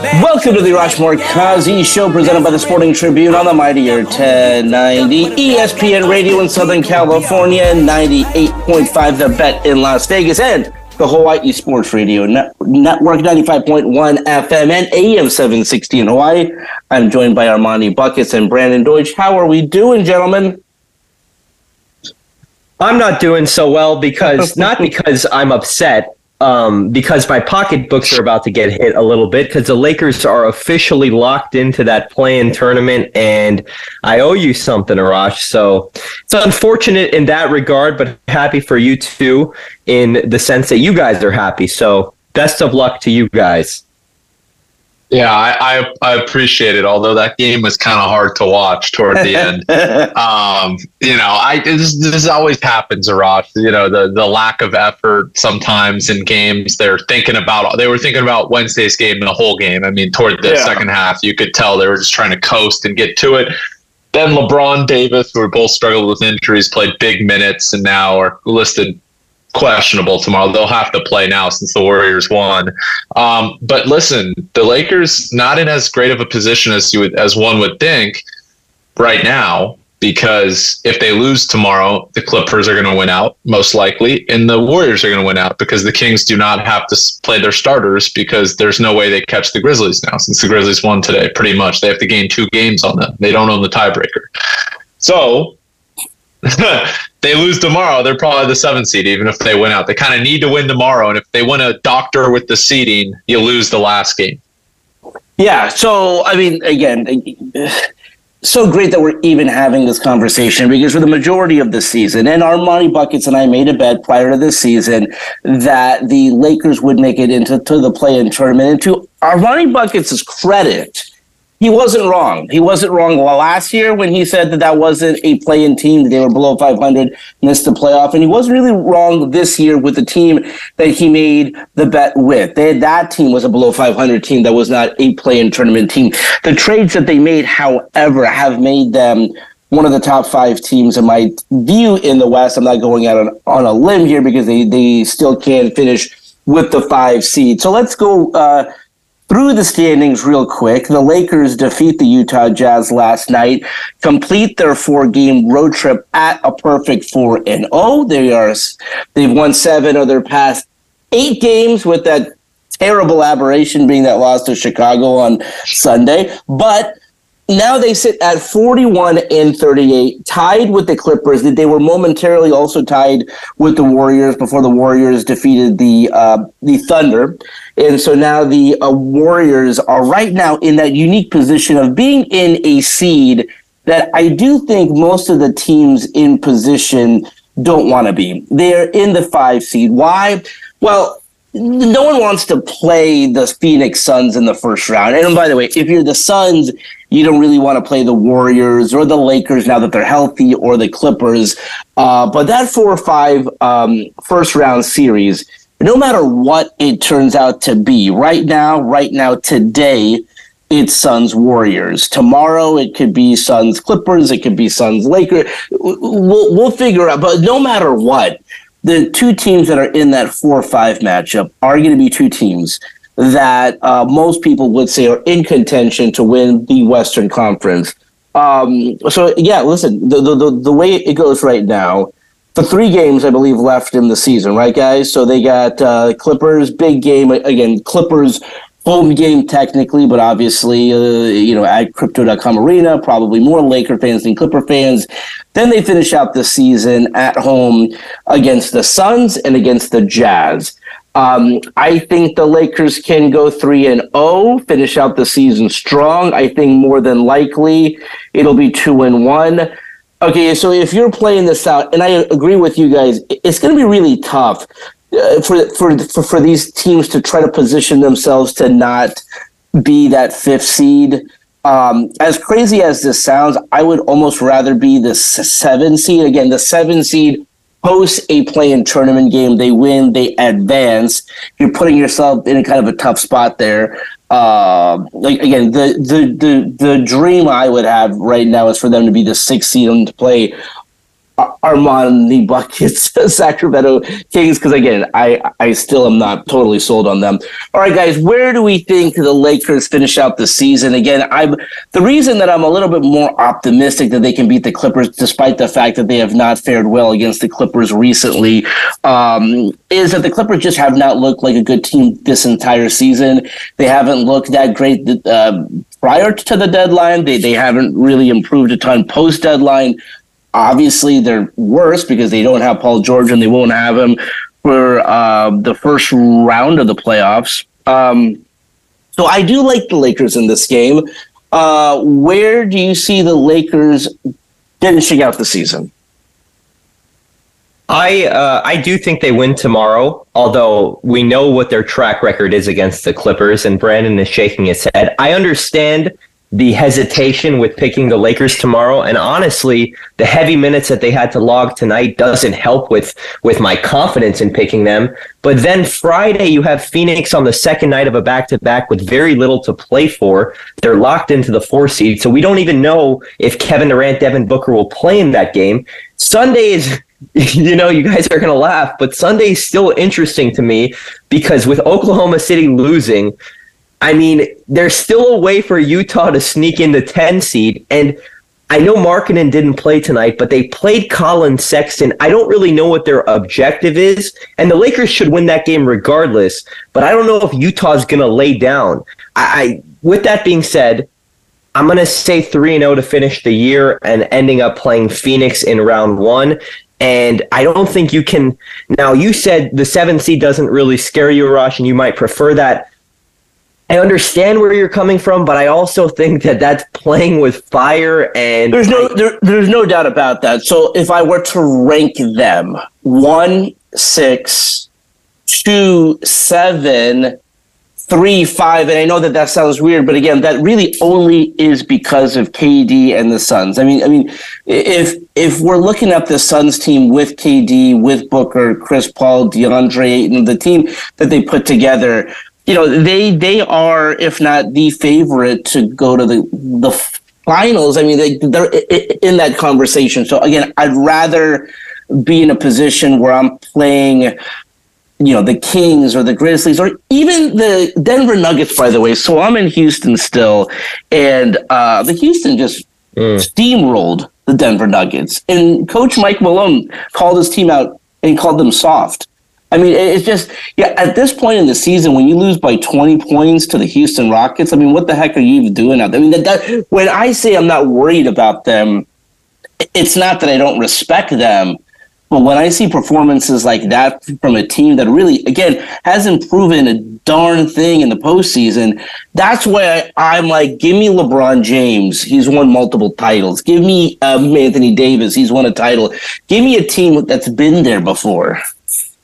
Welcome to the Arash Markazi Show, presented by the Sporting Tribune on the Mightier 1090 ESPN Radio in Southern California, 98.5 The Bet in Las Vegas, and the Hawaii Sports Radio Network, 95.1 FM and AM 760 in Hawaii. I'm joined by Armani Buckets and Brandon Deutsch. How are we doing, gentlemen? I'm not doing so well because not because I'm upset, um, because my pocketbooks are about to get hit a little bit because the Lakers are officially locked into that play-in tournament, and I owe you something, Arash. So it's unfortunate in that regard, but happy for you too, in the sense that you guys are happy. So best of luck to you guys. Yeah, I, I, I appreciate it. Although that game was kind of hard to watch toward the end. um, you know, I this, this always happens, Arash. You know, the the lack of effort sometimes in games. They're thinking about. They were thinking about Wednesday's game the whole game. I mean, toward the Yeah. second half, you could tell they were just trying to coast and get to it. Then LeBron Davis, who were both struggled with injuries, played big minutes and now are listed questionable tomorrow. They'll have to play now since the Warriors won. Um, but listen, the Lakers not in as great of a position as you would, as one would think right now. Because if they lose tomorrow, the Clippers are going to win out most likely, and the Warriors are going to win out because the Kings do not have to play their starters because there's no way they catch the Grizzlies now since the Grizzlies won today. Pretty much, they have to gain two games on them. They don't own the tiebreaker. So they lose tomorrow, they're probably the seventh seed, even if they win out. They kind of need to win tomorrow. And if they win a doctor with the seeding, you lose the last game. Yeah. So, I mean, again, so great that we're even having this conversation because for the majority of the season, and Armani Buckets and I made a bet prior to this season that the Lakers would make it into to the play-in tournament. And to Armani Buckets' credit, he wasn't wrong. He wasn't wrong last year when he said that that wasn't a play-in team, that they were below 500, missed the playoff. And he wasn't really wrong this year with the team that he made the bet with. They, that team was a below 500 team that was not a play-in tournament team. The trades that they made, however, have made them one of the top five teams in my view in the West. I'm not going out on, on a limb here because they, they still can finish with the five seed. So let's go uh, through the standings real quick. The Lakers defeat the Utah Jazz last night, complete their four-game road trip at a perfect four and zero. They are they've won seven of their past eight games with that terrible aberration being that loss to Chicago on Sunday, but. Now they sit at 41 and 38, tied with the Clippers. They were momentarily also tied with the Warriors before the Warriors defeated the uh, the Thunder, and so now the uh, Warriors are right now in that unique position of being in a seed that I do think most of the teams in position don't want to be. They're in the five seed. Why? Well, no one wants to play the Phoenix Suns in the first round. And by the way, if you're the Suns, you don't really want to play the Warriors or the Lakers now that they're healthy or the Clippers. Uh, but that four or five um, first round series, no matter what it turns out to be, right now, right now, today, it's Suns Warriors. Tomorrow it could be Suns Clippers. It could be Suns Lakers. We'll we'll figure out. But no matter what, the two teams that are in that four or five matchup are going to be two teams that uh, most people would say are in contention to win the Western Conference. Um, so yeah, listen, the, the the way it goes right now. The three games I believe left in the season, right, guys? So they got uh, Clippers, big game again. Clippers home game technically, but obviously, uh, you know, at Crypto.com Arena, probably more Laker fans than Clipper fans. Then they finish out the season at home against the Suns and against the Jazz. Um, I think the Lakers can go three and zero, oh, finish out the season strong. I think more than likely it'll be two and one. Okay, so if you're playing this out, and I agree with you guys, it's going to be really tough for, for for for these teams to try to position themselves to not be that fifth seed. Um, as crazy as this sounds, I would almost rather be the seven seed. Again, the seven seed hosts a play-in tournament game. They win, they advance. You're putting yourself in a kind of a tough spot there. Uh, like again, the, the the the dream I would have right now is for them to be the sixth seed and to play Armani Buckets Sacramento Kings because again I I still am not totally sold on them. All right guys, where do we think the Lakers finish out the season? Again, I'm the reason that I'm a little bit more optimistic that they can beat the Clippers despite the fact that they have not fared well against the Clippers recently um, is that the Clippers just have not looked like a good team this entire season. They haven't looked that great uh, prior to the deadline. They they haven't really improved a ton post deadline. Obviously, they're worse because they don't have Paul George and they won't have him for uh, the first round of the playoffs. Um, so I do like the Lakers in this game. Uh, where do you see the Lakers finishing out the season? I uh, I do think they win tomorrow. Although we know what their track record is against the Clippers, and Brandon is shaking his head. I understand the hesitation with picking the Lakers tomorrow. And honestly, the heavy minutes that they had to log tonight doesn't help with with my confidence in picking them. But then Friday, you have Phoenix on the second night of a back to back with very little to play for. They're locked into the four seed, so we don't even know if Kevin Durant, Devin Booker will play in that game. Sunday is. You know, you guys are going to laugh, but Sunday is still interesting to me because with Oklahoma City losing, I mean, there's still a way for Utah to sneak in the 10 seed. And I know Markkanen didn't play tonight, but they played Collin Sexton. I don't really know what their objective is. And the Lakers should win that game regardless. But I don't know if Utah's going to lay down. I, I, with that being said, I'm going to say 3 0 to finish the year and ending up playing Phoenix in round one. And I don't think you can. Now, you said the seven seed doesn't really scare you, Rush, and you might prefer that. I understand where you're coming from, but I also think that that's playing with fire and there's no there, there's no doubt about that. So if I were to rank them one, six, two, seven, three, five, and I know that that sounds weird, but again, that really only is because of KD and the Suns. I mean, I mean, if if we're looking at the Suns team with KD, with Booker, Chris Paul, DeAndre and the team that they put together, you know they they are if not the favorite to go to the the finals. I mean they they're in that conversation. So again, I'd rather be in a position where I'm playing you know the Kings or the Grizzlies or even the Denver Nuggets. By the way, so I'm in Houston still, and uh, the Houston just mm. steamrolled the Denver Nuggets, and Coach Mike Malone called his team out and called them soft. I mean, it's just yeah. At this point in the season, when you lose by twenty points to the Houston Rockets, I mean, what the heck are you even doing out there? I mean, that, that, when I say I'm not worried about them, it's not that I don't respect them, but when I see performances like that from a team that really, again, hasn't proven a darn thing in the postseason, that's why I'm like, give me LeBron James. He's won multiple titles. Give me um, Anthony Davis. He's won a title. Give me a team that's been there before.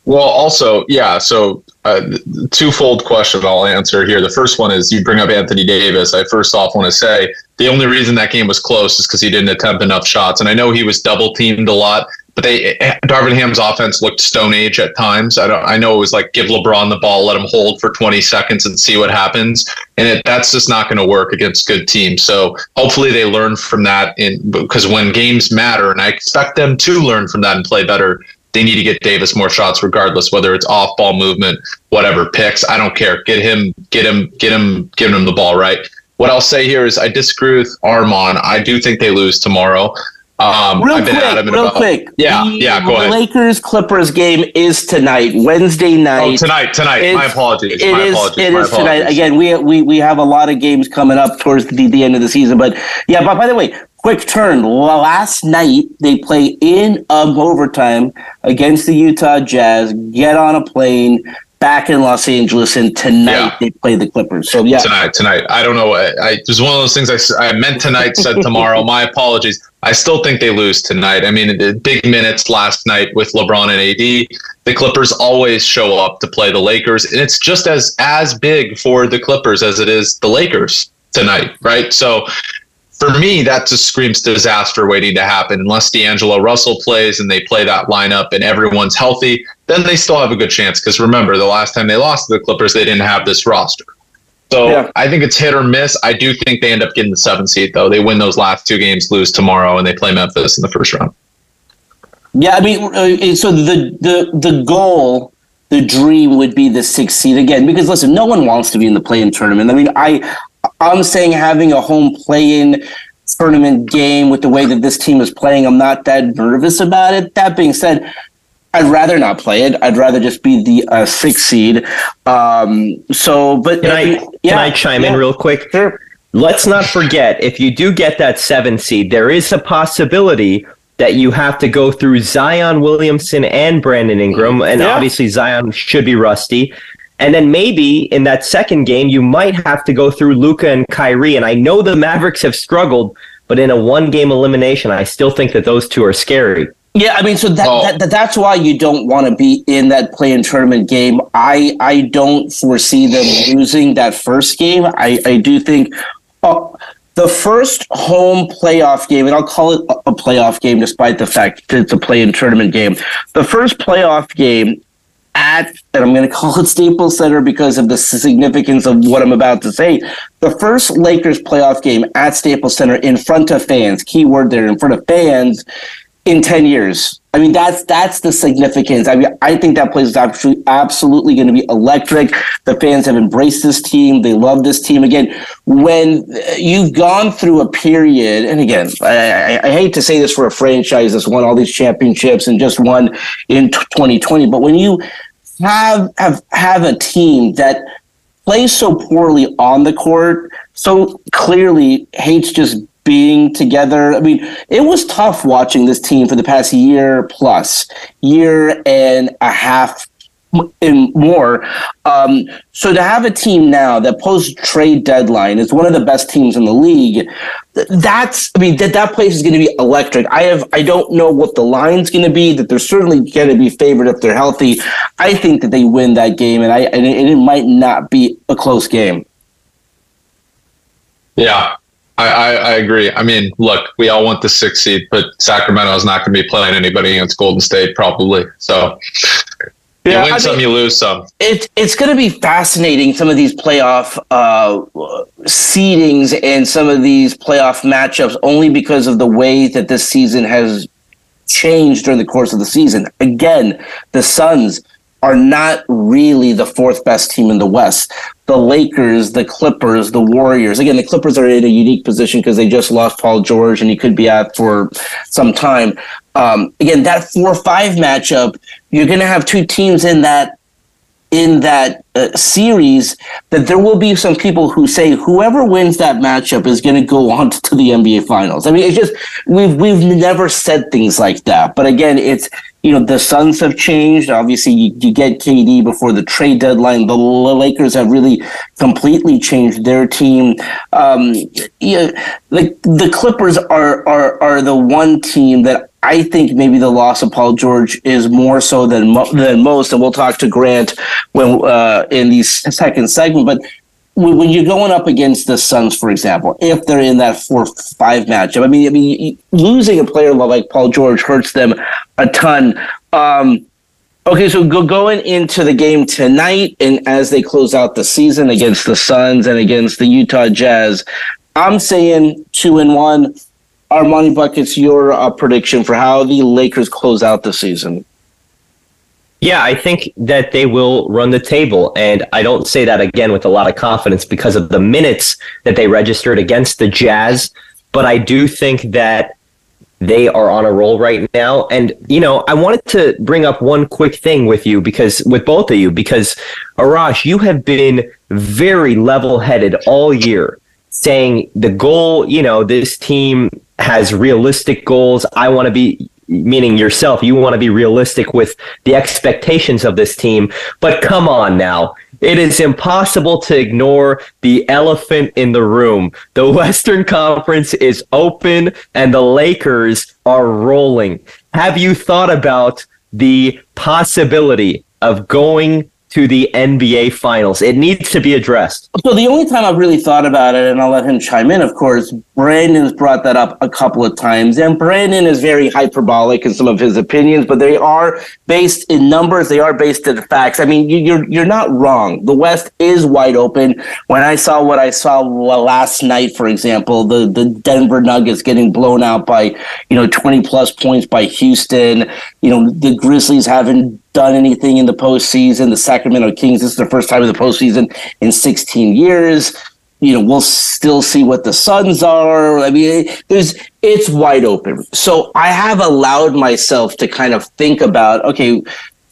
Well, also, yeah. So, uh, twofold question I'll answer here. The first one is you bring up Anthony Davis. I first off want to say the only reason that game was close is because he didn't attempt enough shots, and I know he was double teamed a lot. But they Darvin Ham's offense looked stone age at times. I don't. I know it was like give LeBron the ball, let him hold for 20 seconds and see what happens, and it, that's just not going to work against good teams. So hopefully they learn from that. In because when games matter, and I expect them to learn from that and play better they need to get Davis more shots, regardless whether it's off ball movement, whatever picks. I don't care. Get him, get him, get him, giving him the ball right. What I'll say here is I disagree with Armon. I do think they lose tomorrow. Um, real quick, real about, quick. Yeah, the, yeah. Go ahead. The Lakers Clippers game is tonight, Wednesday night. Oh, tonight, tonight. It's, My apologies. It My is, apologies. It My is apologies. tonight. Again, we we we have a lot of games coming up towards the, the end of the season, but yeah. But by the way, quick turn. Last night they play in um, overtime against the Utah Jazz. Get on a plane back in Los Angeles, and tonight Yeah. they play the Clippers. So yeah, tonight. Tonight, I don't know. I, I it was one of those things. I, I meant tonight, said tomorrow. My apologies. I still think they lose tonight. I mean, the big minutes last night with LeBron and AD. The Clippers always show up to play the Lakers, and it's just as as big for the Clippers as it is the Lakers tonight, right? So. For me, that just screams disaster waiting to happen. Unless D'Angelo Russell plays and they play that lineup and everyone's healthy, then they still have a good chance. Because remember, the last time they lost to the Clippers, they didn't have this roster. So Yeah. I think it's hit or miss. I do think they end up getting the seventh seed though. They win those last two games, lose tomorrow, and they play Memphis in the first round. Yeah, I mean, uh, so the the the goal, the dream would be the sixth seed again. Because listen, no one wants to be in the play-in tournament. I mean, I I'm saying having a home play-in tournament game with the way that this team is playing, I'm not that nervous about it. That being said. I'd rather not play it. I'd rather just be the uh, sixth seed. Um, so, but Can I can I chime in real quick? Sure. Let's not forget if you do get that seven seed, there is a possibility that you have to go through Zion Williamson and Brandon Ingram, and Yeah. obviously Zion should be rusty. And then maybe in that second game, you might have to go through Luka and Kyrie. And I know the Mavericks have struggled, but in a one game elimination, I still think that those two are scary. Yeah, I mean, so that, Oh. that, that that's why you don't want to be in that play-in tournament game. I I don't foresee them losing that first game. I I do think uh, the first home playoff game, and I'll call it a- a playoff game, despite the fact that it's a play-in tournament game. The first playoff game at, and I'm going to call it Staples Center because of the significance of what I'm about to say. The first Lakers playoff game at Staples Center in front of fans, keyword there, in front of fans in 10 years. I mean, that's that's the significance. I mean, I think that place is actually absolutely going to be electric. The fans have embraced this team. They love this team. Again, when uh, you've gone through a period, and again, I, I, I hate to say this for a franchise that's won all these championships and just won in 2020, but when you have have have a team that plays so poorly on the court, so clearly hates just being together. I mean, it was tough watching this team for the past year plus, year and a half and more. Um, so to have a team now that post trade deadline is one of the best teams in the league, that's I mean that that place is going to be electric. I have I don't know what the line's going to be. That they're certainly going to be favored if they're healthy. I think that they win that game, and I and it, and it might not be a close game. Yeah, I, I, I agree. I mean, look, we all want the sixth seed, but Sacramento is not going to be playing anybody against Golden State probably. So you Yeah, win I some, mean- you lose some. It, it's going to be fascinating, some of these playoff uh, seedings and some of these playoff matchups, only because of the way that this season has changed during the course of the season. Again, the Suns are not really the fourth best team in the West. The Lakers, the Clippers, the Warriors. Again, the Clippers are in a unique position because they just lost Paul George and he could be out for some time. Um, again, that four five matchup, you're going to have two teams in that in that uh, series that there will be some people who say whoever wins that matchup is going to go on to the NBA finals. I mean, it's just we've we've never said things like that. But again, it's you know the Suns have changed. Obviously, you, you get KD before the trade deadline. The Lakers have really completely changed their team. Um, yeah, the the Clippers are are are the one team that I think maybe the loss of Paul George is more so than than most, and we'll talk to Grant when uh, in the second segment. But when you're going up against the Suns, for example, if they're in that four five matchup, I mean, I mean, losing a player like Paul George hurts them a ton. Um, Okay, so go, going into the game tonight, and as they close out the season against the Suns and against the Utah Jazz, I'm saying two and one. Armani Buckets, your uh, prediction for how the Lakers close out the season? Yeah, I think that they will run the table. And I don't say that again with a lot of confidence because of the minutes that they registered against the Jazz. But I do think that they are on a roll right now. And, you know, I wanted to bring up one quick thing with you because, with both of you, because Arash, you have been very level headed all year saying the goal, you know, this team has realistic goals. I want to be meaning yourself, you want to be realistic with the expectations of this team. But come on now. It is impossible to ignore the elephant in the room. The Western Conference is open and the Lakers are rolling. Have you thought about the possibility of going to the NBA Finals. It needs to be addressed. So the only time I've really thought about it, and I'll let him chime in, of course, Brandon's brought that up a couple of times, and Brandon is very hyperbolic in some of his opinions, but they are based in numbers. They are based in facts. I mean, you're you're not wrong. The West is wide open. When I saw what I saw last night, for example, the the Denver Nuggets getting blown out by you know 20 plus points by Houston. You know the Grizzlies haven't done anything in the postseason. The Sacramento Kings, this is the first time in the postseason in 16 years. You know, we'll still see what the Suns are. I mean, there's it's wide open. So I have allowed myself to kind of think about, okay,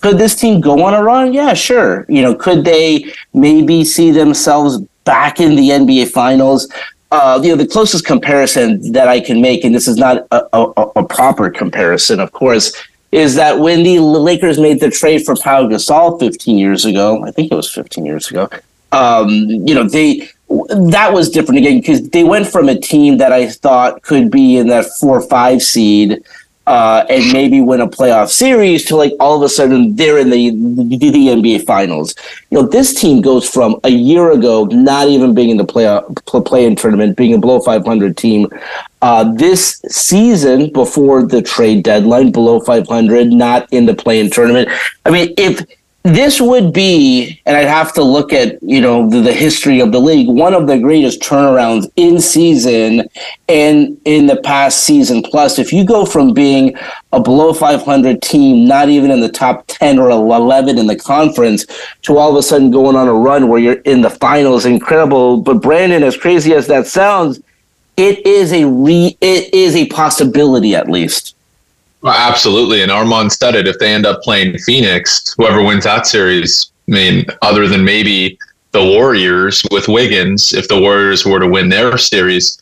could this team go on a run? Yeah, sure. You know, could they maybe see themselves back in the NBA Finals? Uh, you know, the closest comparison that I can make, and this is not a, a, a proper comparison, of course, is that when the Lakers made the trade for Pau Gasol 15 years ago, I think it was 15 years ago, um, you know, they that was different again because they went from a team that I thought could be in that four or five seed uh, and maybe win a playoff series to like all of a sudden they're in the, the, the NBA finals. You know, this team goes from a year ago not even being in the playoff play-in tournament, being a below 500 team. Uh, this season before the trade deadline, below 500, not in the play-in tournament. I mean, if this would be, and I'd have to look at, you know, the, the, history of the league, one of the greatest turnarounds in season and in the past season. Plus, if you go from being a below 500 team, not even in the top 10 or 11 in the conference, to all of a sudden going on a run where you're in the finals, incredible. But Brandon, as crazy as that sounds, it is a re, it is a possibility at least. Well, absolutely. And Armand it. If they end up playing Phoenix, whoever wins that series, I mean, other than maybe the Warriors with Wiggins, if the Warriors were to win their series,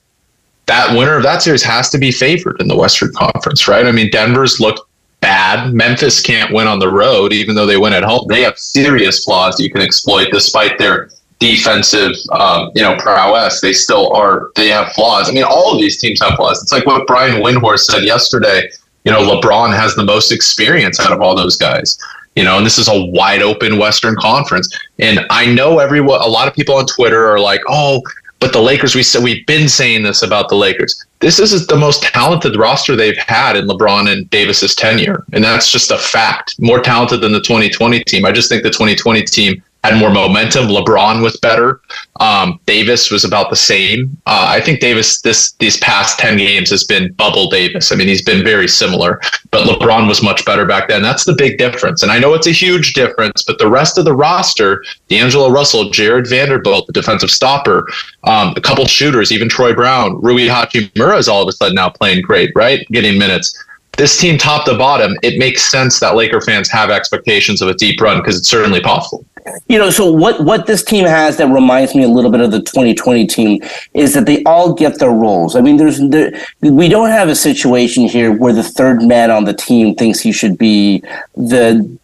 that winner of that series has to be favored in the Western Conference, right? I mean, Denver's looked bad. Memphis can't win on the road, even though they win at home. They have serious flaws you can exploit despite their defensive, um, you know, prowess. They still are. They have flaws. I mean, all of these teams have flaws. It's like what Brian Windhorst said yesterday you know, LeBron has the most experience out of all those guys. You know, and this is a wide open Western Conference. And I know everyone, a lot of people on Twitter are like, "Oh, but the Lakers." We said we've been saying this about the Lakers. This is the most talented roster they've had in LeBron and Davis's tenure, and that's just a fact. More talented than the 2020 team. I just think the 2020 team had more momentum. LeBron was better. Um, Davis was about the same. Uh, I think Davis this these past ten games has been bubble Davis. I mean, he's been very similar, but LeBron was much better back then. That's the big difference. And I know it's a huge difference, but the rest of the roster, D'Angelo Russell, Jarred Vanderbilt, the defensive stopper, um, a couple shooters, even Troy Brown, Rui Hachimura is all of a sudden now playing great, right? Getting minutes this team top to bottom, it makes sense that Laker fans have expectations of a deep run because it's certainly possible. You know, so what what this team has that reminds me a little bit of the 2020 team is that they all get their roles. I mean, there's there, we don't have a situation here where the third man on the team thinks he should be the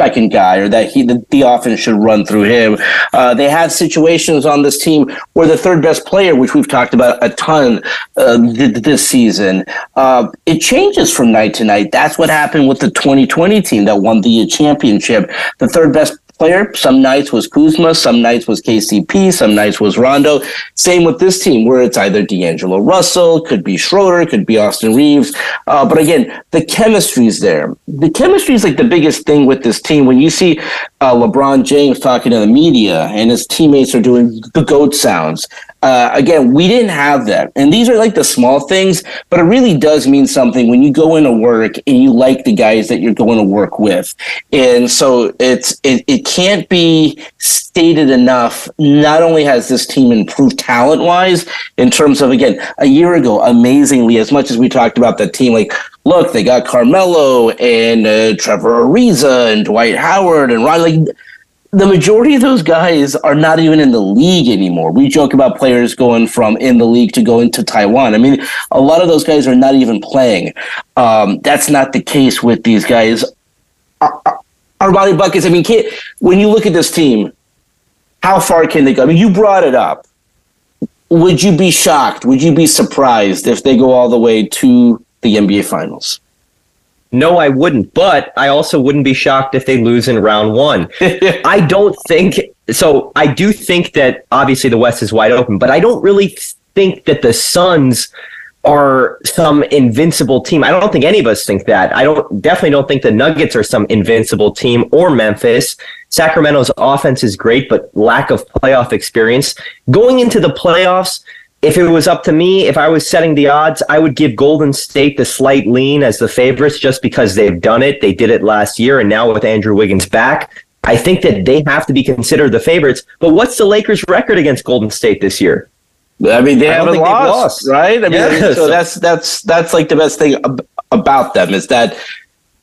second guy or that he the, the offense should run through him. Uh, they have situations on this team where the third best player, which we've talked about a ton uh, th- this season, uh, it changes from night to night. That's what happened with the 2020 team that won the championship. The third best player. Some nights was Kuzma, some nights was KCP, some nights was Rondo. Same with this team, where it's either D'Angelo Russell, could be Schroeder, could be Austin Reaves. Uh, but again, the chemistry is there. The chemistry is like the biggest thing with this team. When you see uh, LeBron James talking to the media and his teammates are doing the goat sounds, uh, again, we didn't have that. And these are like the small things, but it really does mean something when you go into work and you like the guys that you're going to work with. And so it's, it, it can't be stated enough. Not only has this team improved talent wise in terms of, again, a year ago, amazingly, as much as we talked about that team, like, look, they got Carmelo and uh, Trevor Ariza and Dwight Howard and Ron, like, the majority of those guys are not even in the league anymore. We joke about players going from in the league to going to Taiwan. I mean, a lot of those guys are not even playing. Um, that's not the case with these guys. Armani Buckets, I mean, when you look at this team, how far can they go? I mean, you brought it up. Would you be shocked? Would you be surprised if they go all the way to the NBA Finals? No, I wouldn't. But I also wouldn't be shocked if they lose in round one. I don't think so. I do think that obviously the West is wide open, but I don't really think that the Suns are some invincible team. I don't think any of us think that. I don't definitely don't think the Nuggets are some invincible team or Memphis. Sacramento's offense is great, but lack of playoff experience. Going into the playoffs, if it was up to me, if I was setting the odds, I would give Golden State the slight lean as the favorites just because they've done it. They did it last year, and now with Andrew Wiggins back, I think that they have to be considered the favorites. But what's the Lakers' record against Golden State this year? I mean, they I haven't lost, lost, right? I mean, yeah, so, so that's that's that's like the best thing about them is that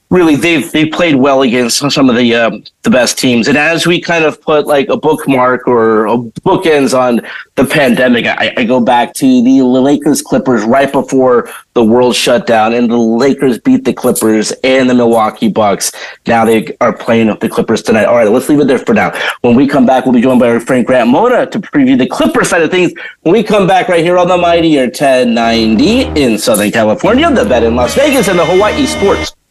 really they've they played well against some of the um, the best teams. And as we kind of put like a bookmark or a bookends on the pandemic, I, I, go back to the Lakers Clippers right before the world shut down, and the Lakers beat the Clippers and the Milwaukee Bucks. Now they are playing the Clippers tonight. All right, let's leave it there for now. When we come back, we'll be joined by our friend Grant Mona to preview the Clipper side of things. When we come back right here on the Mightier 1090 in Southern California, the bet in Las Vegas, and the Hawaii Sports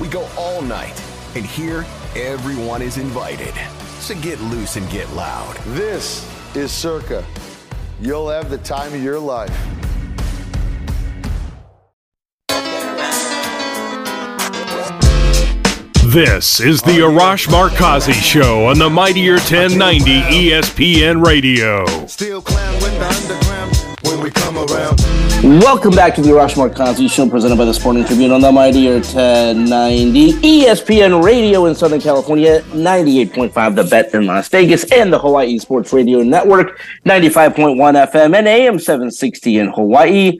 we go all night, and here, everyone is invited. So get loose and get loud. This is Circa. You'll have the time of your life. This is the Arash Markazi Show on the Mightier 1090 ESPN Radio. Still clown with the underground when we come around. Welcome back to the Arash Markazi Show, presented by the Sporting Tribune on the Mightier 1090 ESPN Radio in Southern California, 98.5 The Bet in Las Vegas, and the Hawaii Sports Radio Network, 95.1 FM and AM 760 in Hawaii.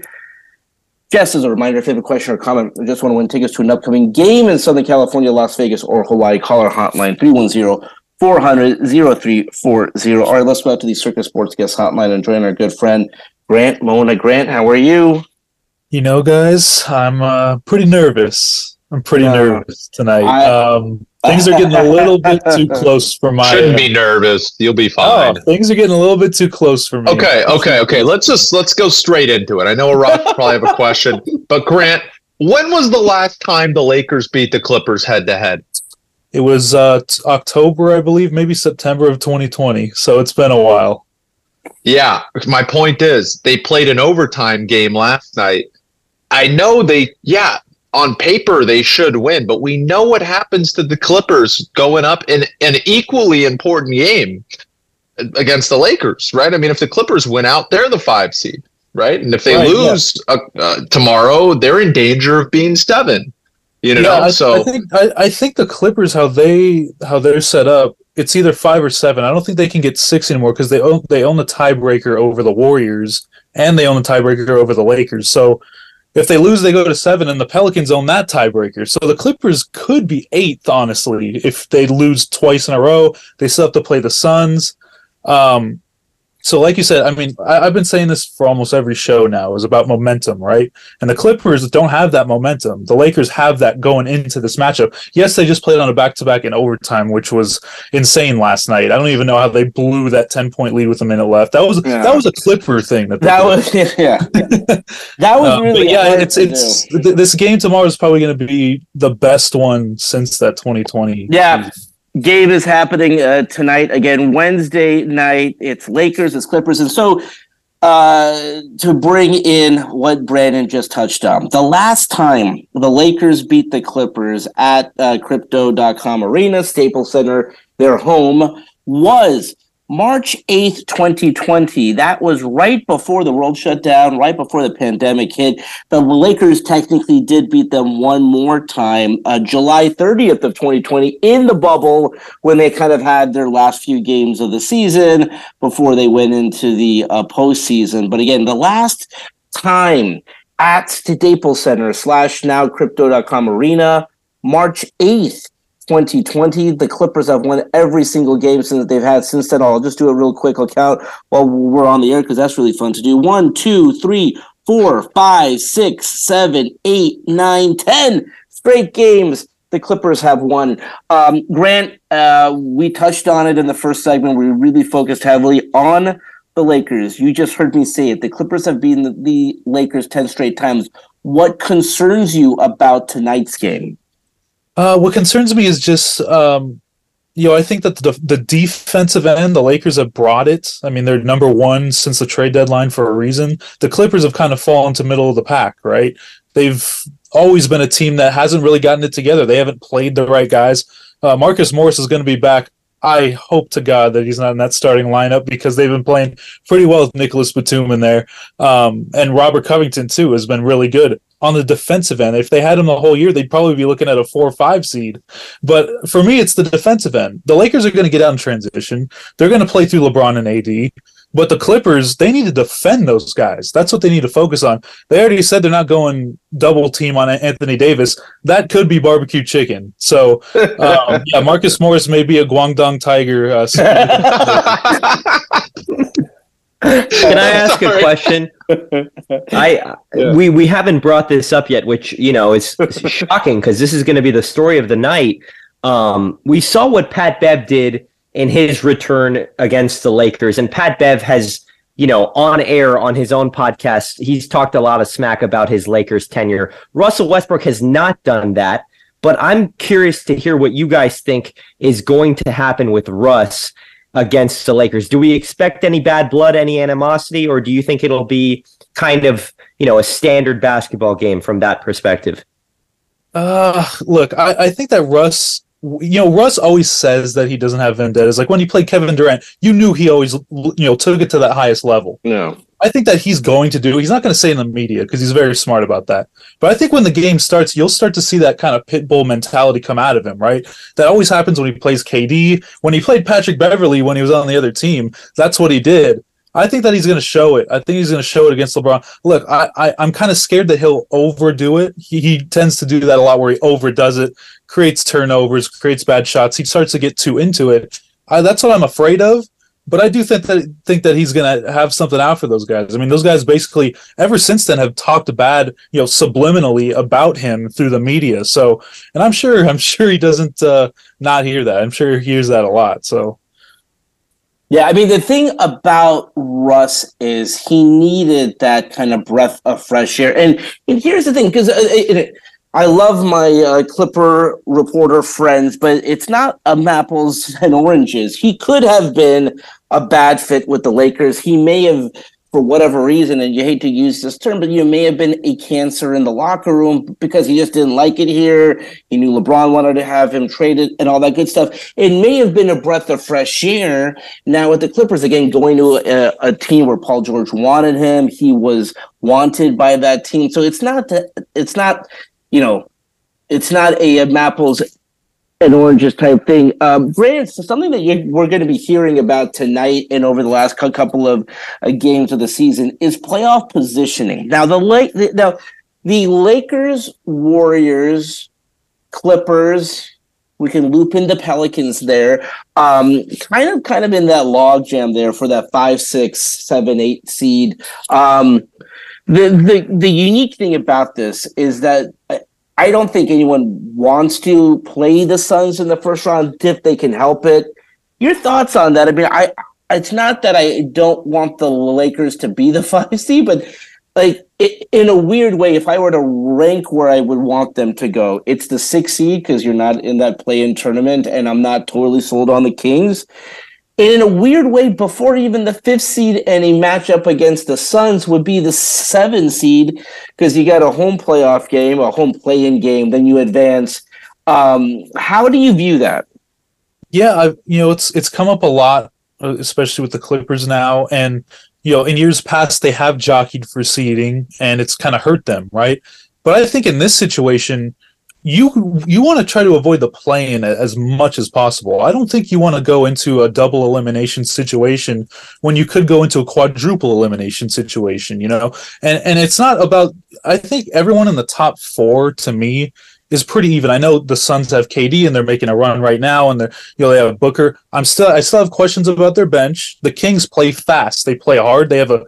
Just as a reminder, if you have a question or comment or just want to win tickets to an upcoming game in Southern California, Las Vegas, or Hawaii, call our hotline 310 400 0340. All right, let's go out to the Circa Sports Guest Hotline and join our good friend Grant Mona. Grant, how are you? You know, guys, I'm uh, pretty nervous. I'm pretty uh, nervous tonight. I, um, things are getting a little bit too close for my. Shouldn't be nervous. You'll be fine. Oh, things are getting a little bit too close for me. Okay, okay, okay. Let's just let's go straight into it. I know Rock probably have a question, but Grant, when was the last time the Lakers beat the Clippers head to head? It was uh, t- October, I believe, maybe September of 2020. So it's been a while. Yeah, my point is they played an overtime game last night. I know they, yeah, on paper they should win, but we know what happens to the Clippers going up in an equally important game against the Lakers, right? I mean, if the Clippers win out, they're the five seed, right? And if they right, lose yeah. uh, uh, tomorrow, they're in danger of being seven. You know, yeah, I, so I think I, I think the Clippers how they how they're set up it's either five or seven. I don't think they can get six anymore because they own they own the tiebreaker over the Warriors and they own the tiebreaker over the Lakers. So if they lose, they go to seven, and the Pelicans own that tiebreaker. So the Clippers could be eighth, honestly, if they lose twice in a row. They still have to play the Suns. Um, so, like you said, I mean, I, have been saying this for almost every show now is about momentum, right? And the Clippers don't have that momentum. The Lakers have that going into this matchup. Yes, they just played on a back to back in overtime, which was insane last night. I don't even know how they blew that ten point lead with a minute left. That was yeah. that was a Clipper thing. That that was yeah. that was um, really yeah. It's it's th- this game tomorrow is probably going to be the best one since that 2020. Yeah. Season game is happening uh, tonight again Wednesday night. It's Lakers, it's Clippers, and so uh, to bring in what Brandon just touched on, the last time the Lakers beat the Clippers at uh, Crypto.com Arena, Staples Center, their home. was March 8th, 2020. That was right before the world shut down, right before the pandemic hit. The Lakers technically did beat them one more time, uh, July 30th of 2020 in the bubble when they kind of had their last few games of the season before they went into the uh, postseason. But again, the last time at Staples Center slash now crypto.com arena, March 8th, 2020. The Clippers have won every single game since they've had since then. I'll just do a real quick count while we're on the air because that's really fun to do. One, two, three, four, five, six, seven, eight, nine, ten straight games. The Clippers have won. Um, Grant, uh, we touched on it in the first segment. We really focused heavily on the Lakers. You just heard me say it. The Clippers have beaten the, the Lakers 10 straight times. What concerns you about tonight's game? Uh, what concerns me is just, um, you know, I think that the the defensive end, the Lakers have brought it. I mean, they're number one since the trade deadline for a reason. The Clippers have kind of fallen to middle of the pack, right? They've always been a team that hasn't really gotten it together. They haven't played the right guys. Uh, Marcus Morris is going to be back. I hope to God that he's not in that starting lineup because they've been playing pretty well with Nicolas Batum in there. Um, and Robert Covington, too, has been really good on the defensive end. If they had him the whole year, they'd probably be looking at a four or five seed. But for me, it's the defensive end. The Lakers are going to get out in transition. They're going to play through LeBron and AD. But the Clippers, they need to defend those guys. That's what they need to focus on. They already said they're not going double team on Anthony Davis. That could be barbecue chicken. So, um, yeah, Marcus Morris may be a Guangdong Tiger. Uh, Can I ask a question? I yeah. we we haven't brought this up yet, which you know is shocking because this is going to be the story of the night. Um, we saw what Pat Bev did in his return against the Lakers, and Pat Bev has you know on air on his own podcast, he's talked a lot of smack about his Lakers tenure. Russell Westbrook has not done that, but I'm curious to hear what you guys think is going to happen with Russ against the Lakers. Do we expect any bad blood, any animosity, or do you think it'll be kind of, you know, a standard basketball game from that perspective? Uh, look, I, I think that Russ you know, Russ always says that he doesn't have vendettas. Like when he played Kevin Durant, you knew he always, you know, took it to that highest level. No. I think that he's going to do. He's not going to say in the media because he's very smart about that. But I think when the game starts, you'll start to see that kind of pit bull mentality come out of him, right? That always happens when he plays KD. When he played Patrick Beverley when he was on the other team, that's what he did. I think that he's going to show it. I think he's going to show it against LeBron. Look, I, I am kind of scared that he'll overdo it. He, he tends to do that a lot, where he overdoes it, creates turnovers, creates bad shots. He starts to get too into it. I, that's what I'm afraid of. But I do think that think that he's going to have something out for those guys. I mean, those guys basically ever since then have talked bad, you know, subliminally about him through the media. So, and I'm sure I'm sure he doesn't uh, not hear that. I'm sure he hears that a lot. So. Yeah, I mean the thing about Russ is he needed that kind of breath of fresh air, and, and here's the thing because uh, I love my uh, Clipper reporter friends, but it's not a apples and oranges. He could have been a bad fit with the Lakers. He may have, for whatever reason, and you hate to use this term, but you may have been a cancer in the locker room because he just didn't like it here. He knew LeBron wanted to have him traded and all that good stuff. It may have been a breath of fresh air. Now with the Clippers again going to a, a team where Paul George wanted him, he was wanted by that team. So it's not that it's not you know it's not a, a Mapples and oranges type thing. Um, Grant, something that you, we're going to be hearing about tonight and over the last couple of uh, games of the season is playoff positioning. Now the late now the Lakers, Warriors, Clippers. We can loop in the Pelicans there. Um, kind of, kind of in that log jam there for that five, six, seven, eight seed. Um, the the the unique thing about this is that I don't think anyone wants to play the Suns in the first round if they can help it. Your thoughts on that? I mean, I it's not that I don't want the Lakers to be the five seed, but like it, in a weird way, if I were to rank where I would want them to go, it's the six seed because you're not in that play-in tournament, and I'm not totally sold on the Kings in a weird way, before even the fifth seed and a matchup against the Suns would be the seven seed because you got a home playoff game, a home play-in game, then you advance. Um, how do you view that? Yeah, I, you know, it's it's come up a lot, uh, especially with the Clippers now, and you know, in years past they have jockeyed for seeding, and it's kind of hurt them, right? But I think in this situation, you you want to try to avoid the play-in as much as possible. I don't think you want to go into a double elimination situation when you could go into a quadruple elimination situation, you know. And and it's not about. I think everyone in the top four to me is pretty even. I know the Suns have KD and they're making a run right now, and they're you know they have Booker. I'm still I still have questions about their bench. The Kings play fast. They play hard. They have a.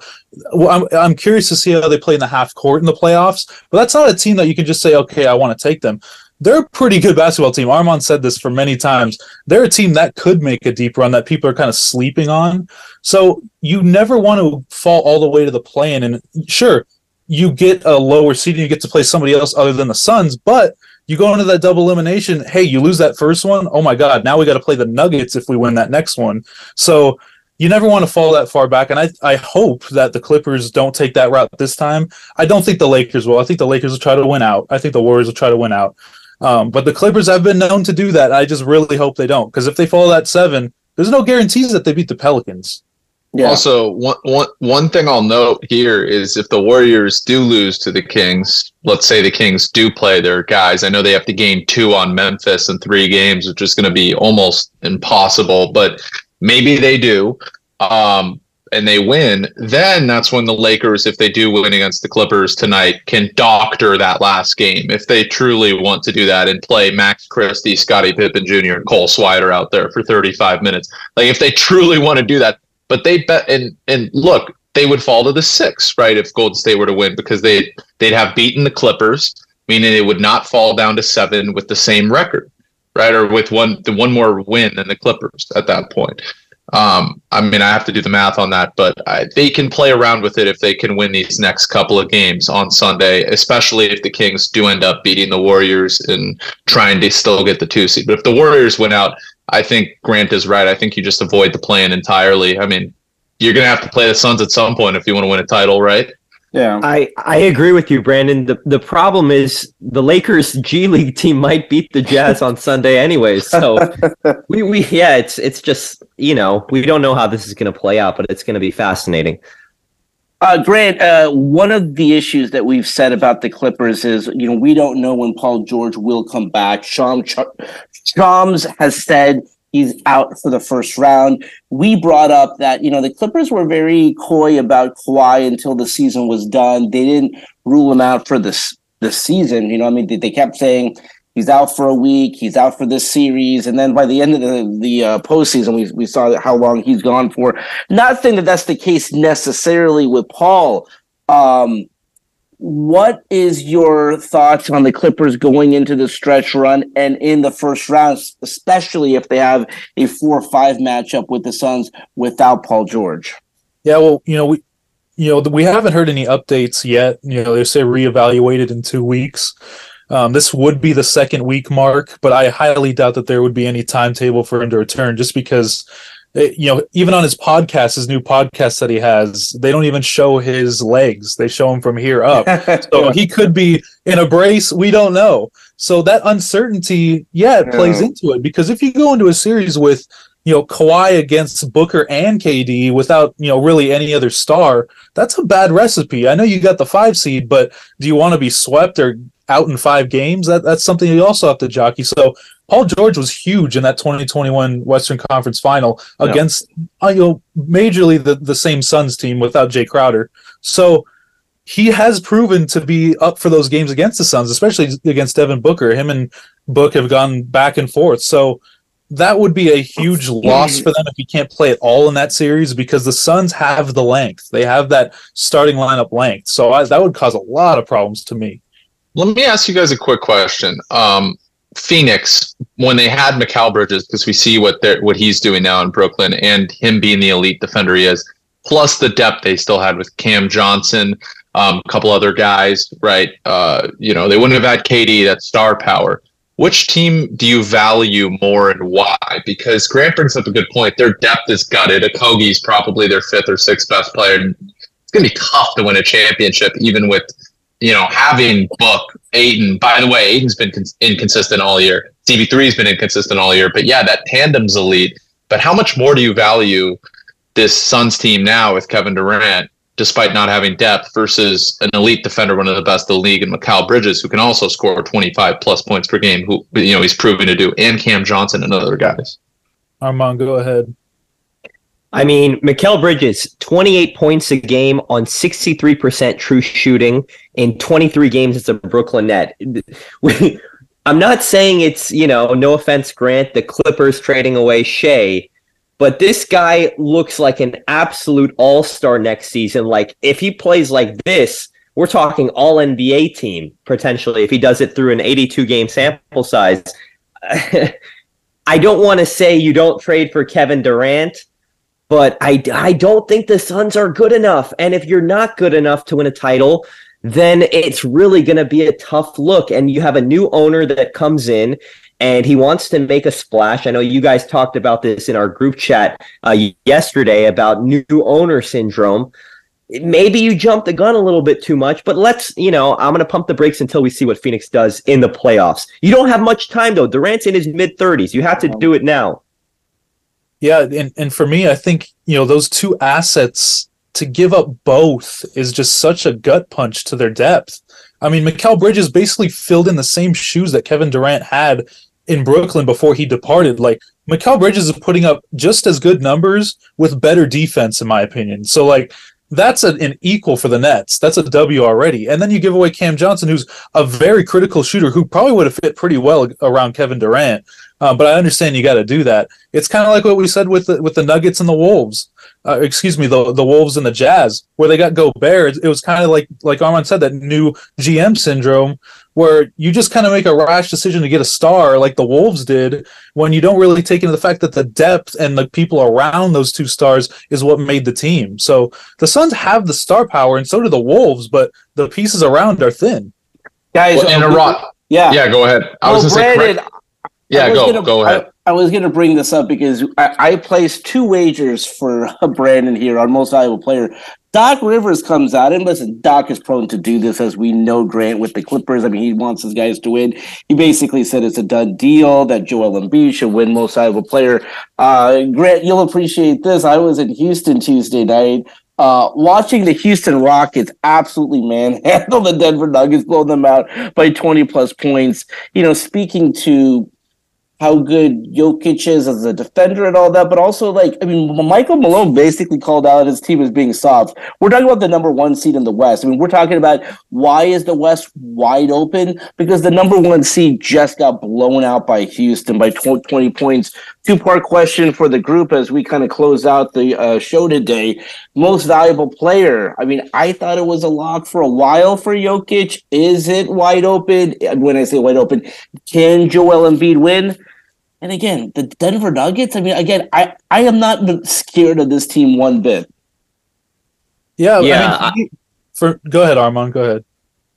Well, I'm I'm curious to see how they play in the half court in the playoffs. But that's not a team that you can just say, okay, I want to take them. They're a pretty good basketball team. Armand said this for many times. They're a team that could make a deep run that people are kind of sleeping on. So you never want to fall all the way to the play-in. And sure, you get a lower seed and you get to play somebody else other than the Suns, but you go into that double elimination. Hey, you lose that first one. Oh my God! Now we got to play the Nuggets if we win that next one. So you never want to fall that far back. And I I hope that the Clippers don't take that route this time. I don't think the Lakers will. I think the Lakers will try to win out. I think the Warriors will try to win out. Um, but the Clippers have been known to do that. I just really hope they don't because if they fall that seven, there's no guarantees that they beat the Pelicans. Yeah. Also, one, one, one thing I'll note here is if the Warriors do lose to the Kings, let's say the Kings do play their guys. I know they have to gain two on Memphis in three games, which is going to be almost impossible, but maybe they do. Um, and they win, then that's when the Lakers, if they do win against the Clippers tonight, can doctor that last game if they truly want to do that and play Max Christie, Scottie Pippen Jr., and Cole Swider out there for 35 minutes. Like if they truly want to do that, but they bet and and look, they would fall to the six, right? If Golden State were to win, because they they'd have beaten the Clippers, meaning they would not fall down to seven with the same record, right? Or with one the one more win than the Clippers at that point. Um, I mean, I have to do the math on that, but I, they can play around with it if they can win these next couple of games on Sunday, especially if the Kings do end up beating the Warriors and trying to still get the two seed. But if the Warriors win out, I think Grant is right. I think you just avoid the play-in entirely. I mean, you're going to have to play the Suns at some point if you want to win a title, right? Yeah. I, I agree with you, Brandon. The the problem is the Lakers G League team might beat the Jazz on Sunday anyways. So we, we yeah, it's it's just you know, we don't know how this is gonna play out, but it's gonna be fascinating. Uh, Grant, uh, one of the issues that we've said about the Clippers is, you know, we don't know when Paul George will come back. Shams, Shams has said he's out for the first round. We brought up that, you know, the Clippers were very coy about Kawhi until the season was done. They didn't rule him out for this the season. You know, I mean, they, they kept saying he's out for a week, he's out for this series, and then by the end of the the uh, postseason, we we saw how long he's gone for. Not saying that that's the case necessarily with Paul. Um, what is your thoughts on the Clippers going into the stretch run and in the first round, especially if they have a four or five matchup with the Suns without Paul George? Yeah, well, you know, we you know we haven't heard any updates yet. You know, they say reevaluated in two weeks. Um, this would be the second week mark, but I highly doubt that there would be any timetable for him to return, just because Eh, you know, even on his podcast, his new podcast that he has, they don't even show his legs. They show him from here up. so he could be in a brace. We don't know. So that uncertainty, yeah, it yeah. plays into it because if you go into a series with, you know, Kawhi against Booker and KD without, you know, really any other star, that's a bad recipe. I know you got the five seed, but do you want to be swept or out in five games? That that's something you also have to jockey. So Paul George was huge in that 2021 Western Conference Final against yeah. uh, you know majorly the, the same Suns team without Jay Crowder. So he has proven to be up for those games against the Suns, especially against Devin Booker. Him and Book have gone back and forth. So that would be a huge loss for them if he can't play at all in that series because the Suns have the length. They have that starting lineup length. So I, that would cause a lot of problems to me. Let me ask you guys a quick question. Um, Phoenix when they had Mikal Bridges because we see what they're, what he's doing now in Brooklyn and him being the elite defender he is, plus the depth they still had with Cam Johnson, um, a couple other guys, right? Uh, you know, they wouldn't have had KD, that star power. Which team do you value more and why? Because Grant brings up a good point. Their depth is gutted. Okogie's probably their fifth or sixth best player. It's going to be tough to win a championship, even with you know, having Book, Ayton. By the way, Ayton's been inconsistent all year. CP3 has been inconsistent all year, but yeah, that tandem's elite. But how much more do you value this Suns team now with Kevin Durant, despite not having depth, versus an elite defender, one of the best in the league, and Mikal Bridges, who can also score 25 plus points per game, who you know he's proven to do, and Cam Johnson and other guys. Armand, go ahead. I mean, Mikal Bridges, 28 points a game on 63% true shooting in 23 games as a Brooklyn Net. I'm not saying it's, you know, no offense, Grant, the Clippers trading away Shai, but this guy looks like an absolute all star next season. Like, if he plays like this, we're talking all NBA team potentially if he does it through an 82 game sample size. I don't want to say you don't trade for Kevin Durant but I, I don't think the Suns are good enough. And if you're not good enough to win a title, then it's really going to be a tough look. And you have a new owner that comes in and he wants to make a splash. I know you guys talked about this in our group chat uh, yesterday about new owner syndrome. Maybe you jumped the gun a little bit too much, but let's, you know, I'm going to pump the brakes until we see what Phoenix does in the playoffs. You don't have much time, though. Durant's in his mid 30s. You have to do it now. Yeah, and, and for me, I think, you know, those two assets to give up both is just such a gut punch to their depth. I mean, Mikal Bridges basically filled in the same shoes that Kevin Durant had in Brooklyn before he departed. Like Mikal Bridges is putting up just as good numbers with better defense, in my opinion. So like that's a, an equal for the Nets. That's a W already. And then you give away Cam Johnson, who's a very critical shooter who probably would have fit pretty well around Kevin Durant. Uh, but I understand you got to do that. It's kind of like what we said with the, with the Nuggets and the Wolves. Uh, excuse me, the the Wolves and the Jazz, where they got Gobert. It, it was kind of like like Armand said, that new GM syndrome, where you just kind of make a rash decision to get a star, like the Wolves did, when you don't really take into the fact that the depth and the people around those two stars is what made the team. So the Suns have the star power, and so do the Wolves, but the pieces around are thin. Guys, well, in Iraq. Yeah, yeah. Go ahead. I well, was Brandon, say, yeah, go gonna, go ahead. I, I was going to bring this up because I, I, placed two wagers for Brandon here on most valuable player. Doc Rivers comes out, and listen, Doc is prone to do this, as we know. Grant with the Clippers, I mean, he wants his guys to win. He basically said it's a done deal that Joel Embiid should win most valuable player. Uh, Grant, you'll appreciate this. I was in Houston Tuesday night. Uh, watching the Houston Rockets absolutely manhandle the Denver Nuggets, blow them out by 20 plus points. You know, speaking to how good Jokic is as a defender and all that, but also like I mean, Michael Malone basically called out his team as being soft. We're talking about the number one seed in the West. I mean, we're talking about why is the West wide open? Because the number one seed just got blown out by Houston by 20 points. Two part question for the group as we kind of close out the uh, show today. Most valuable player. I mean, I thought it was a lock for a while for Jokic. Is it wide open? When I say wide open, can Joel Embiid win? And again, the Denver Nuggets. I mean, again, I I am not scared of this team one bit. Yeah, yeah. I mean, for go ahead, Armand. Go ahead.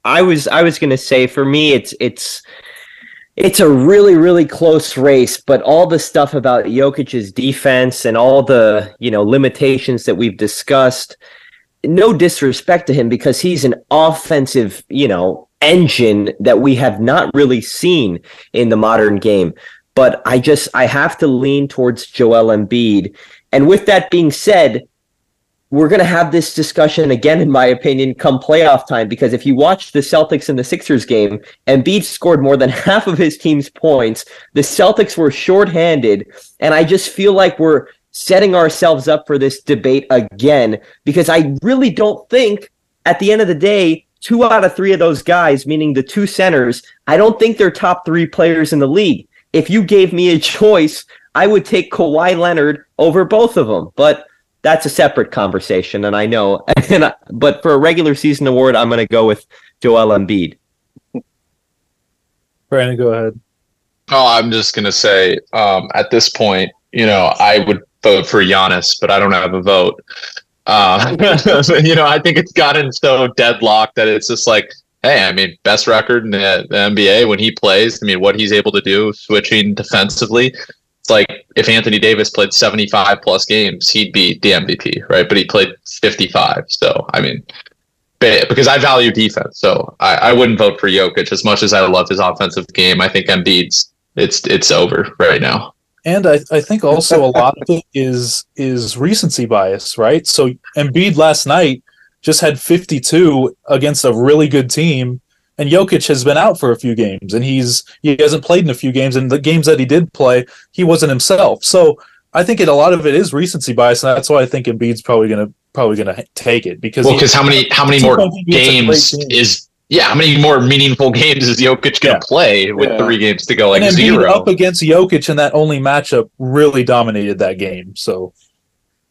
I was I was going to say for me, it's it's it's a really really close race, but all the stuff about Jokic's defense and all the you know limitations that we've discussed. No disrespect to him because he's an offensive, you know, engine that we have not really seen in the modern game but I just I have to lean towards Joel Embiid. And with that being said, we're going to have this discussion again, in my opinion, come playoff time. Because if you watch the Celtics and the Sixers game, Embiid scored more than half of his team's points. The Celtics were shorthanded, and I just feel like we're setting ourselves up for this debate again. Because I really don't think, at the end of the day, two out of three of those guys, meaning the two centers, I don't think they're top three players in the league if you gave me a choice, I would take Kawhi Leonard over both of them. But that's a separate conversation, and I know. And I, but for a regular season award, I'm going to go with Joel Embiid. Brandon, go ahead. Oh, I'm just going to say um, at this point, you know, I would vote for Giannis, but I don't have a vote. Uh, you know, I think it's gotten so deadlocked that it's just like hey, I mean, best record in the, the, NBA when he plays. I mean, what he's able to do switching defensively. It's like if Anthony Davis played 75 plus games, he'd be the MVP, right? But he played 55. So, I mean, because I value defense. So I, I wouldn't vote for Jokic as much as I love his offensive game. I think Embiid's it's it's over right now. And I, I think also a lot of it is is recency bias, right? So Embiid last night just had 52 against a really good team, and Jokic has been out for a few games, and he's he hasn't played in a few games, and the games that he did play, he wasn't himself. So I think it, a lot of it is recency bias, and that's why I think Embiid's probably gonna probably gonna take it because well, because how many how many more games is yeah, how many more meaningful games is Jokic going to yeah. play with yeah. three games to go? Like and zero up against Jokic in that only matchup really dominated that game. So,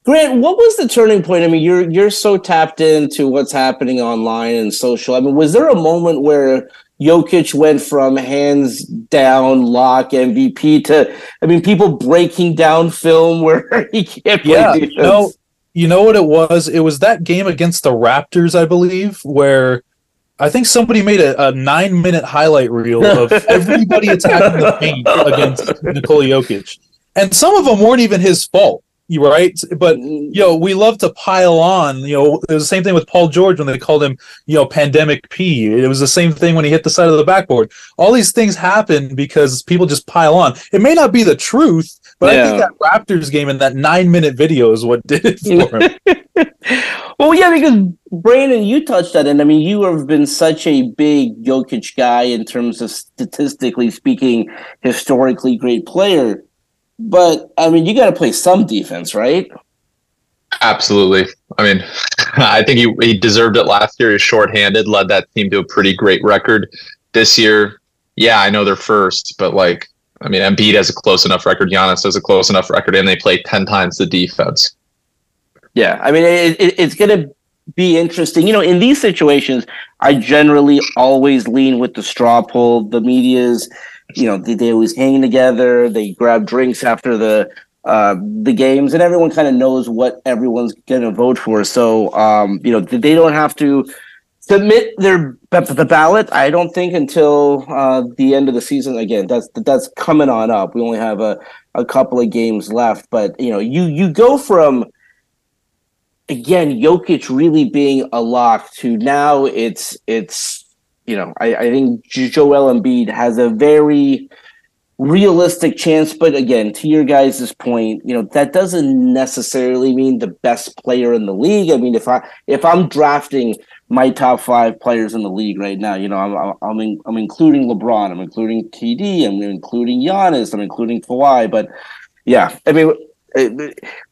Grant, what was the turning point? I mean, you're you're so tapped into what's happening online and social. I mean, was there a moment where Jokic went from hands down lock MVP to, I mean, people breaking down film where he can't play yeah, defense? No, you know what it was? It was that game against the Raptors, I believe, where I think somebody made a, a nine minute highlight reel of everybody attacking the paint against Nikola Jokic. And some of them weren't even his fault, right? But, mm-hmm. you know, we love to pile on. You know, it was the same thing with Paul George when they called him, you know, Pandemic P. It was the same thing when he hit the side of the backboard. All these things happen because people just pile on. It may not be the truth, but yeah. I think that Raptors game and that nine minute video is what did it for him. well, yeah, because Brandon, you touched that, and I mean, you have been such a big Jokic guy in terms of statistically speaking, historically great player. But I mean, you got to play some defense, right? Absolutely. I mean, I think he, he deserved it last year. He's shorthanded, led that team to a pretty great record. This year, yeah, I know they're first, but like I mean, Embiid has a close enough record. Giannis has a close enough record, and they play ten times the defense. Yeah, I mean, it, it, it's going to be interesting. You know, in these situations, I generally always lean with the straw poll. The media's, you know, they, they always hang together. They grab drinks after the uh, the games, and everyone kind of knows what everyone's going to vote for. So, um, you know, they don't have to submit their the ballot. I don't think until uh, the end of the season. Again, that's that's coming on up. We only have a, a couple of games left, but you know, you you go from again Jokic really being a lock to now it's it's you know I, I think Joel Embiid has a very realistic chance but again to your guys' point you know that doesn't necessarily mean the best player in the league i mean if i if i'm drafting my top five players in the league right now. You know, I'm I'm in, I'm including LeBron, I'm including KD, I'm including Giannis, I'm including Kawhi. But yeah, I mean,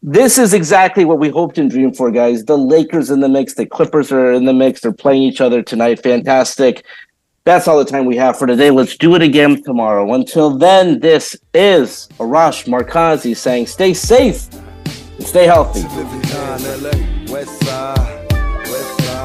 this is exactly what we hoped and dreamed for, guys. The Lakers in the mix, the Clippers are in the mix. They're playing each other tonight. Fantastic. That's all the time we have for today. Let's do it again tomorrow. Until then, this is Arash Markazi saying, stay safe and stay healthy.